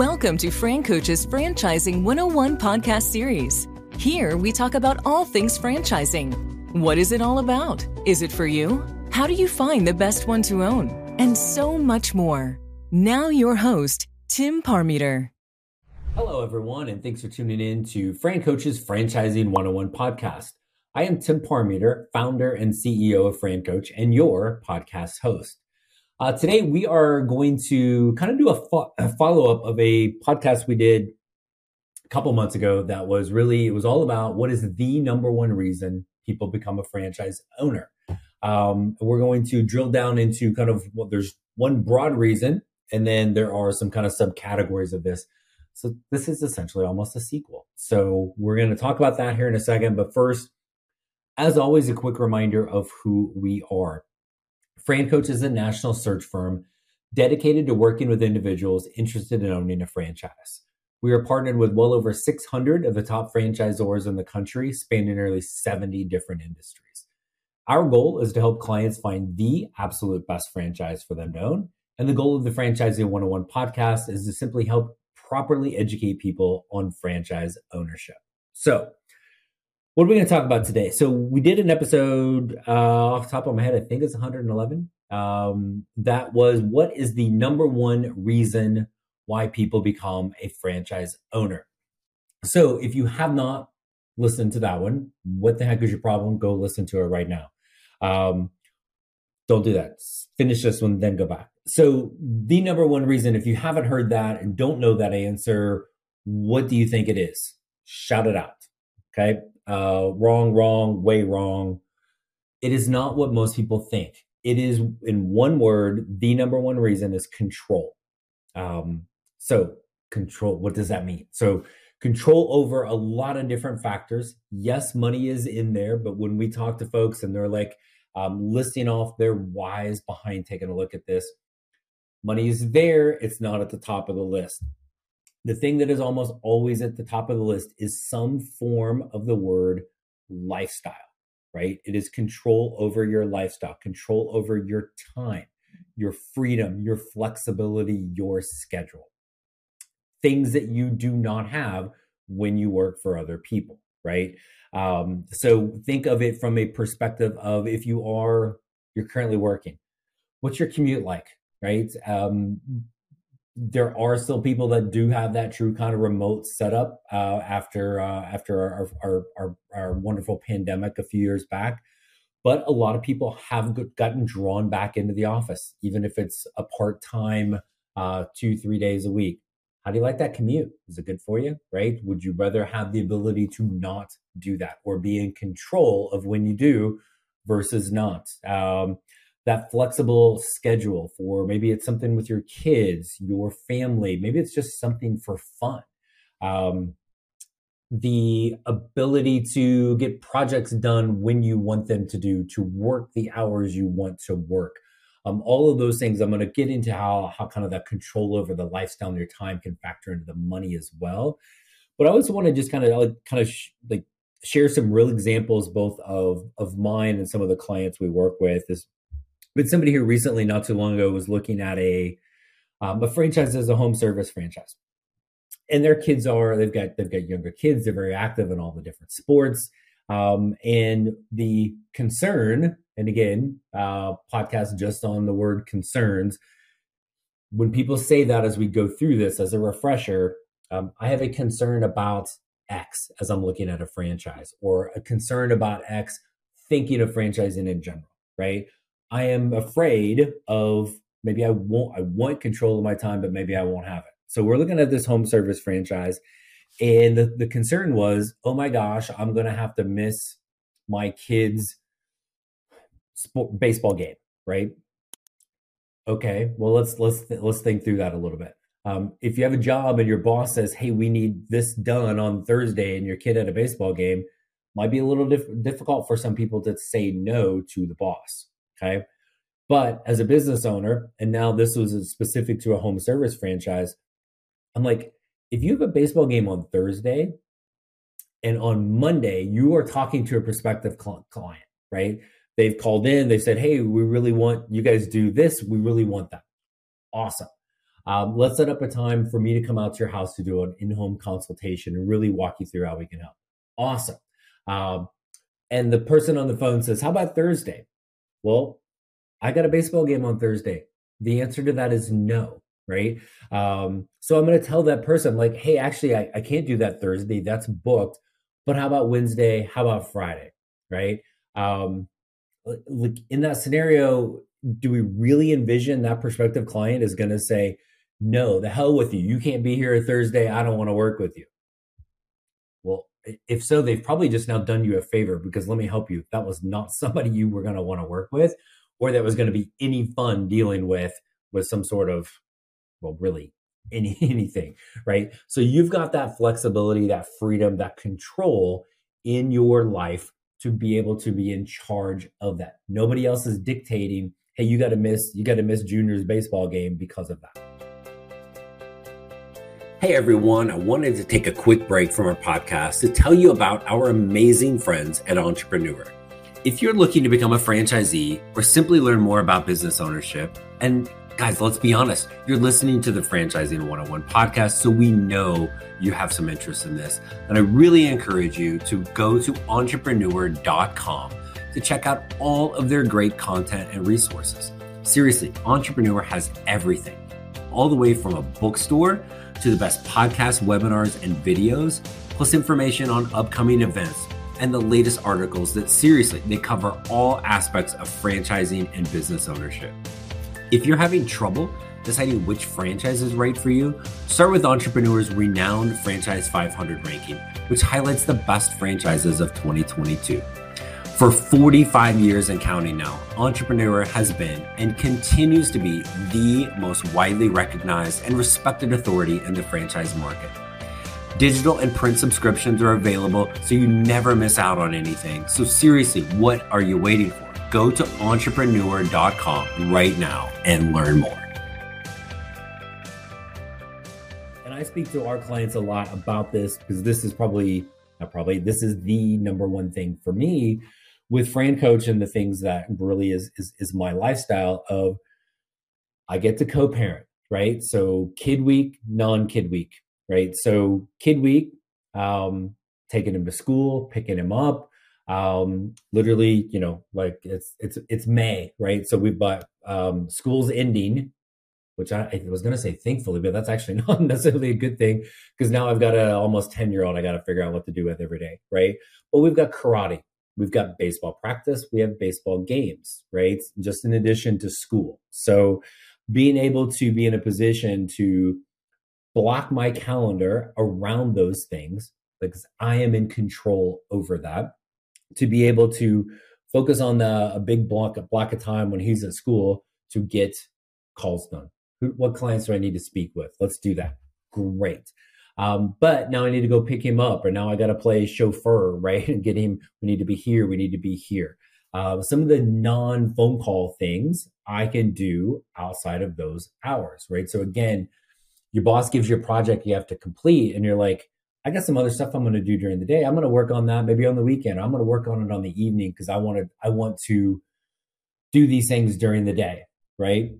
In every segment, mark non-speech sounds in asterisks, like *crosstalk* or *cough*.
Welcome to FranCoach's Franchising 101 podcast series. Here we talk about all things franchising. What is it all about? Is it for you? How do you find the best one to own? And so much more. Now, your host, Tim Parmeter. Hello, everyone, and thanks for tuning in to FranCoach's Franchising 101 podcast. I am Tim Parmeter, founder and CEO of FranCoach, and your podcast host. Uh, today, we are going to kind of do a, fo- a follow up of a podcast we did a couple months ago that was really, it was all about what is the number one reason people become a franchise owner. Um, we're going to drill down into kind of what well, there's one broad reason, and then there are some kind of subcategories of this. So this is essentially almost a sequel. So we're going to talk about that here in a second. But first, as always, a quick reminder of who we are. FranCoach is a national search firm dedicated to working with individuals interested in owning a franchise. We are partnered with well over 600 of the top franchisors in the country, spanning nearly 70 different industries. Our goal is to help clients find the absolute best franchise for them to own. And the goal of the Franchising 101 podcast is to simply help properly educate people on franchise ownership. So, what are we going to talk about today? So we did an episode uh, off top of my head. I think it's 111. Um, that was what is the number one reason why people become a franchise owner. So if you have not listened to that one, what the heck is your problem? Go listen to it right now. Um, don't do that. Finish this one, then go back. So the number one reason, if you haven't heard that and don't know that answer, what do you think it is? Shout it out. Okay uh, wrong, wrong, way wrong. It is not what most people think. It is, in one word, the number one reason is control. Um, so, control, what does that mean? So, control over a lot of different factors. Yes, money is in there, but when we talk to folks and they're like um, listing off their whys behind taking a look at this, money is there, it's not at the top of the list the thing that is almost always at the top of the list is some form of the word lifestyle, right? It is control over your lifestyle, control over your time, your freedom, your flexibility, your schedule. Things that you do not have when you work for other people, right? Um, so think of it from a perspective of if you are, you're currently working, what's your commute like, right? Um, there are still people that do have that true kind of remote setup uh, after uh, after our, our, our our wonderful pandemic a few years back. But a lot of people have gotten drawn back into the office, even if it's a part time, uh, two three days a week. How do you like that commute? Is it good for you? Right? Would you rather have the ability to not do that or be in control of when you do versus not? Um, that flexible schedule for maybe it's something with your kids, your family, maybe it's just something for fun. Um, the ability to get projects done when you want them to do, to work the hours you want to work. Um, all of those things, I'm going to get into how how kind of that control over the lifestyle and your time can factor into the money as well. But I also want to just kind of like kind of sh- like share some real examples both of of mine and some of the clients we work with. Is but somebody who recently, not too long ago, was looking at a um, a franchise as a home service franchise, and their kids are they've got they've got younger kids. They're very active in all the different sports, um, and the concern. And again, uh, podcast just on the word concerns. When people say that as we go through this, as a refresher, um, I have a concern about X as I'm looking at a franchise, or a concern about X thinking of franchising in general, right? I am afraid of maybe I won't I want control of my time, but maybe I won't have it. So we're looking at this home service franchise. And the, the concern was, oh my gosh, I'm gonna have to miss my kids' sport, baseball game, right? Okay, well let's let's let's think through that a little bit. Um, if you have a job and your boss says, "Hey, we need this done on Thursday," and your kid at a baseball game, might be a little dif- difficult for some people to say no to the boss. Okay. But as a business owner, and now this was specific to a home service franchise, I'm like, if you have a baseball game on Thursday and on Monday, you are talking to a prospective client, right? They've called in, they said, Hey, we really want you guys do this. We really want that. Awesome. Um, let's set up a time for me to come out to your house to do an in-home consultation and really walk you through how we can help. Awesome. Um, and the person on the phone says, "How about Thursday?" Well, I got a baseball game on Thursday. The answer to that is no, right? Um, so I'm going to tell that person, like, "Hey, actually, I, I can't do that Thursday. That's booked. But how about Wednesday? How about Friday?" Right? Um, like in that scenario, do we really envision that prospective client is going to say, no, the hell with you. You can't be here Thursday. I don't want to work with you. Well, if so, they've probably just now done you a favor because let me help you. That was not *laughs* somebody you were going to want to work with or that was going to be any fun dealing with with some sort of, well, really any *laughs* anything, right? So you've got that flexibility, that freedom, that control in your life to be able to be in charge of that. Nobody else is dictating, hey, you got to miss, you got to miss junior's baseball game because of that. Hey everyone, I wanted to take a quick break from our podcast to tell you about our amazing friends at Entrepreneur. If you're looking to become a franchisee or simply learn more about business ownership, and guys, let's be honest, you're listening to the Franchising 101 podcast, so we know you have some interest in this. And I really encourage you to go to entrepreneur.com to check out all of their great content and resources. Seriously, Entrepreneur has everything, all the way from a bookstore to the best podcasts, webinars, and videos, plus information on upcoming events and the latest articles that seriously they cover all aspects of franchising and business ownership. If you're having trouble deciding which franchise is right for you, start with Entrepreneur's renowned Franchise 500 ranking, which highlights the best franchises of 2022. For 45 years and counting now, Entrepreneur has been and continues to be the most widely recognized and respected authority in the franchise market. Digital and print subscriptions are available so you never miss out on anything. So, seriously, what are you waiting for? Go to entrepreneur.com right now and learn more. And I speak to our clients a lot about this because this is probably, not probably, this is the number one thing for me with FranCoach and the things that really is, is is my lifestyle of I get to co-parent, right? So kid week, non-kid week, right? So kid week, um, taking him to school, picking him up, um, literally, you know, like it's it's it's May, right? So we've got um, school's ending, which I, I was going to say thankfully, but that's actually *laughs* not necessarily a good thing because now I've got a almost ten year old I got to figure out what to do with every day, right? But we've got karate, we've got baseball practice, we have baseball games, right? Just in addition to school. So being able to be in a position to block my calendar around those things because I am in control over that to be able to focus on the, a big block, a block of time when he's at school to get calls done. Who, what clients do I need to speak with? Let's do that. Great. Um, but now I need to go pick him up, or now I got to play chauffeur, *laughs* right? And get him. We need to be here. We need to be here. Uh, some of the non phone call things I can do outside of those hours, right? So again, your boss gives you a project you have to complete, and you're like, I got some other stuff I'm going to do during the day. I'm going to work on that maybe on the weekend. I'm going to work on it on the evening because I want to. I want to do these things during the day, right?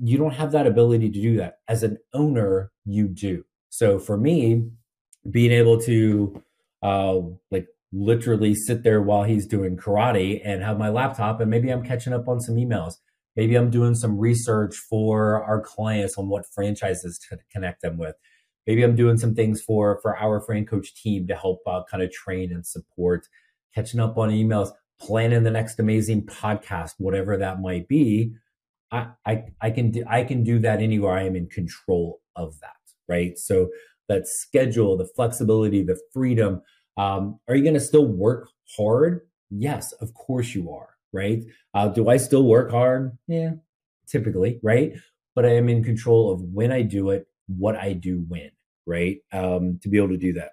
You don't have that ability to do that as an owner. You do so for me, being able to uh, like literally sit there while he's doing karate and have my laptop, and maybe I'm catching up on some emails. Maybe I'm doing some research for our clients on what franchises to connect them with. Maybe I'm doing some things for for our FranCoach team to help uh, kind of train and support, catching up on emails, planning the next amazing podcast, whatever that might be. I, I, I can do, I can do that anywhere. I am in control of that right? So that schedule, the flexibility, the freedom. Um, are you going to still work hard? Yes, of course you are, right? Uh, do I still work hard? Yeah, typically, right? But I am in control of when I do it, what I do when, right? Um, to be able to do that.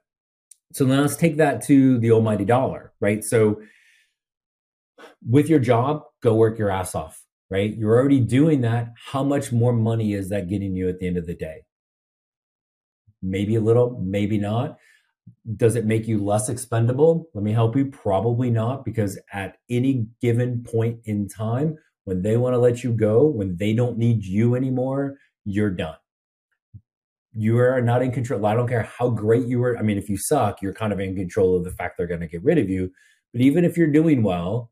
So now let's take that to the almighty dollar, right? So with your job, go work your ass off, right? You're already doing that. How much more money is that getting you at the end of the day? Maybe a little, maybe not. Does it make you less expendable? Let me help you. Probably not, because at any given point in time, when they want to let you go, when they don't need you anymore, you're done. You are not in control. I don't care how great you were. I mean, if you suck, you're kind of in control of the fact they're going to get rid of you. But even if you're doing well,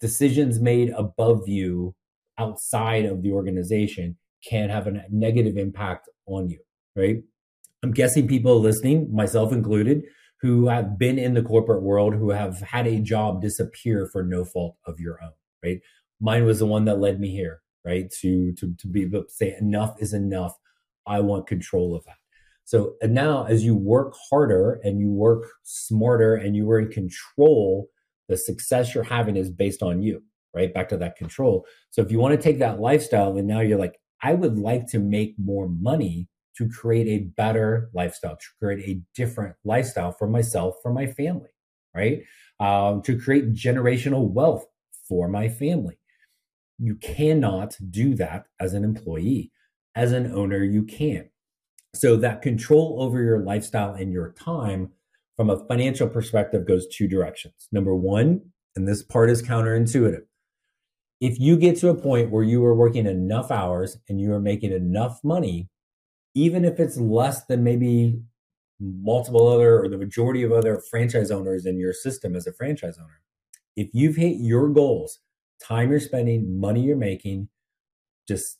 decisions made above you outside of the organization can have a negative impact on you, right? I'm guessing people listening, myself included, who have been in the corporate world, who have had a job disappear for no fault of your own, right? Mine was the one that led me here, right? To to to be able to say enough is enough. I want control of that. So and now as you work harder and you work smarter and you are in control, the success you're having is based on you, right? Back to that control. So if you want to take that lifestyle and now you're like, I would like to make more money to create a better lifestyle, to create a different lifestyle for myself, for my family, right? Um, to create generational wealth for my family. You cannot do that as an employee. As an owner, you can. So that control over your lifestyle and your time from a financial perspective goes two directions. Number one, and this part is counterintuitive. If you get to a point where you are working enough hours and you are making enough money even if it's less than maybe multiple other or the majority of other franchise owners in your system as a franchise owner, if you've hit your goals, time you're spending, money you're making, just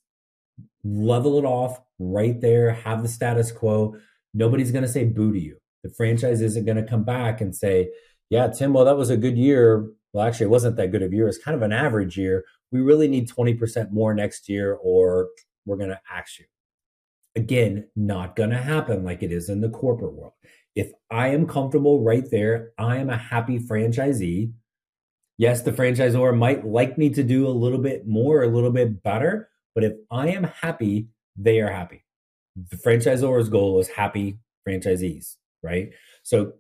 level it off right there, have the status quo. Nobody's going to say boo to you. The franchise isn't going to come back and say, yeah, Tim, well, that was a good year. Well, actually, it wasn't that good of a year. It's kind of an average year. We really need 20% more next year, or we're going to axe you. Again, not going to happen like it is in the corporate world. If I am comfortable right there, I am a happy franchisee. Yes, the franchisor might like me to do a little bit more, a little bit better, but if I am happy, they are happy. The franchisor's goal is happy franchisees, right? So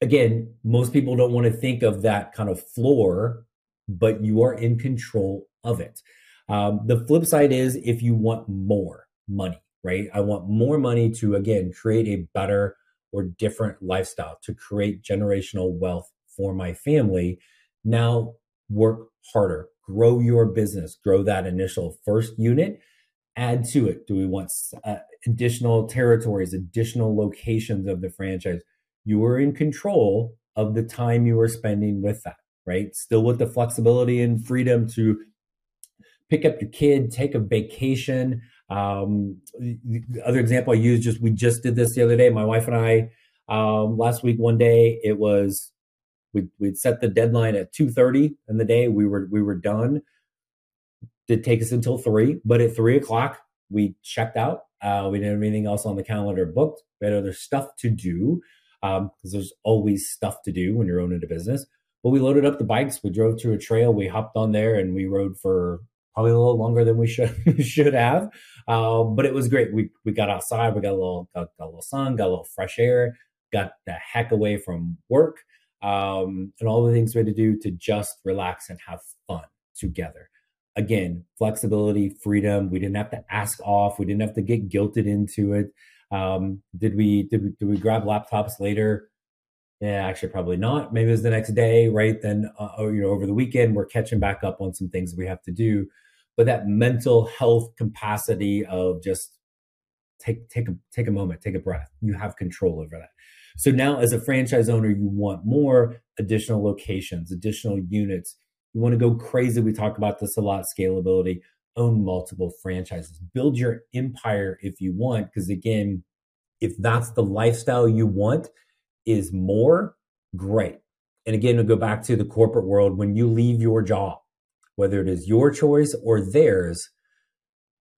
again, most people don't want to think of that kind of floor, but you are in control of it. Um, the flip side is if you want more money, right? I want more money to, again, create a better or different lifestyle, to create generational wealth for my family. Now, work harder, grow your business, grow that initial first unit, add to it. Do we want uh, additional territories, additional locations of the franchise? You are in control of the time you are spending with that, right? Still with the flexibility and freedom to pick up your kid, take a vacation, um, the other example I use just we just did this the other day. My wife and I um, last week one day it was we we'd set the deadline at two thirty in the day. We were we were done. Did take us until three, but at three o'clock we checked out. Uh, we didn't have anything else on the calendar booked. We had other stuff to do because um, there's always stuff to do when you're owning a business. But we loaded up the bikes. We drove to a trail. We hopped on there and we rode for probably a little longer than we should *laughs* should have. Um, but it was great. We we got outside, we got a little got, got, a little sun, got a little fresh air, got the heck away from work, um, and all the things we had to do to just relax and have fun together. Again, flexibility, freedom. We didn't have to ask off. We didn't have to get guilted into it. Um, did we did we did we grab laptops later? Yeah, actually, probably not. Maybe it was the next day, right? Then, uh, you know, over the weekend, we're catching back up on some things we have to do but that mental health capacity of just take take a take a moment, take a breath. You have control over that. So now as a franchise owner, you want more additional locations, additional units. You want to go crazy. We talk about this a lot, scalability, own multiple franchises, build your empire if you want. Because again, if that's the lifestyle you want, is more, great. And again, to go back to the corporate world, when you leave your job, whether it is your choice or theirs,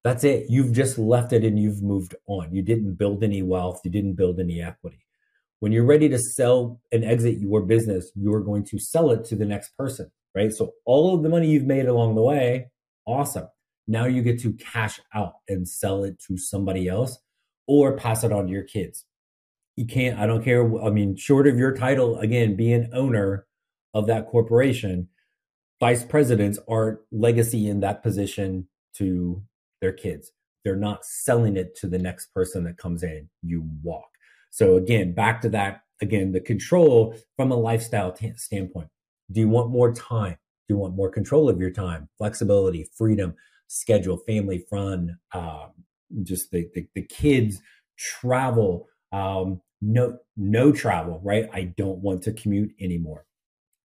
that's it. You've just left it and you've moved on. You didn't build any wealth, you didn't build any equity. When you're ready to sell and exit your business, you're going to sell it to the next person, right? So all of the money you've made along the way, awesome. Now you get to cash out and sell it to somebody else or pass it on to your kids. You can't, I don't care. I mean, short of your title, again, be an owner of that corporation, vice presidents aren't legacy in that position to their kids. They're not selling it to the next person that comes in. You walk. So again, back to that again, the control from a lifestyle t- standpoint. Do you want more time? Do you want more control of your time, flexibility, freedom, schedule, family, fun, um, just the, the, the kids travel, um, no, no travel, right? I don't want to commute anymore.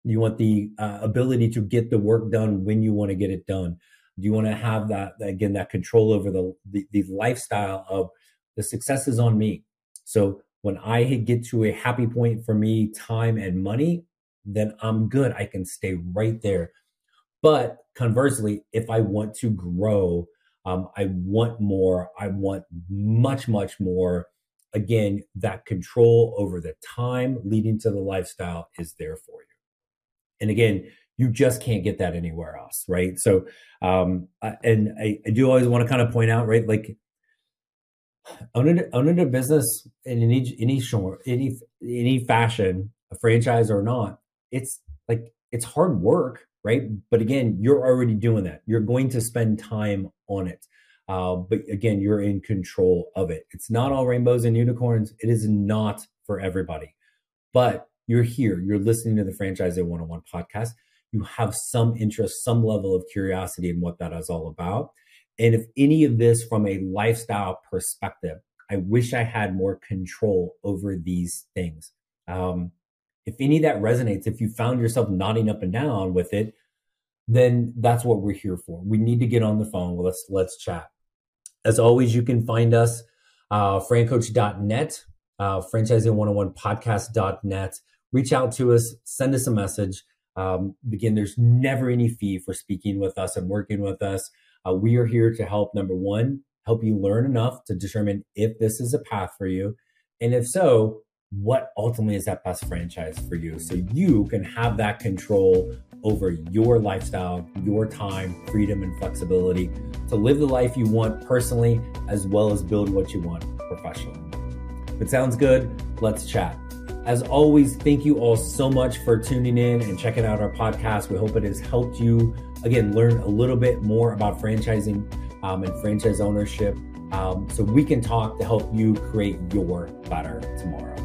You want the uh, ability to get the work done when you want to get it done. Do you want to have that, again, that control over the, the, the lifestyle of the success is on me. So when I get to a happy point for me, time and money, then I'm good. I can stay right there. But conversely, if I want to grow, um, I want more. I want much, much more. Again, that control over the time leading to the lifestyle is there for you. And again, you just can't get that anywhere else, right? So, um, I, and I, I do always want to kind of point out, right? Like owning owning a business in any any short any any fashion, a franchise or not, it's like it's hard work, right? But again, you're already doing that. You're going to spend time on it. Uh, but again, you're in control of it. It's not all rainbows and unicorns. It is not for everybody. But you're here. You're listening to the Franchising 101 podcast. You have some interest, some level of curiosity in what that is all about. And if any of this from a lifestyle perspective, I wish I had more control over these things. Um, if any of that resonates, if you found yourself nodding up and down with it, then that's what we're here for. We need to get on the phone. Well, let's let's chat. As always, you can find us uh, francoach.net, uh, franchising101podcast.net. Reach out to us, send us a message. Um, again, there's never any fee for speaking with us and working with us. Uh, we are here to help, number one, help you learn enough to determine if this is a path for you. And if so, what ultimately is that best franchise for you? So you can have that control over your lifestyle, your time, freedom, and flexibility to live the life you want personally, as well as build what you want professionally. If it sounds good, let's chat. As always, thank you all so much for tuning in and checking out our podcast. We hope it has helped you again, learn a little bit more about franchising um, and franchise ownership um, so we can talk to help you create your better tomorrow.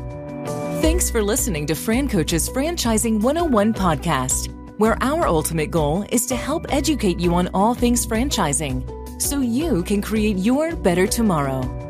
Thanks for listening to Fran Franchising 101 podcast, where our ultimate goal is to help educate you on all things franchising so you can create your better tomorrow.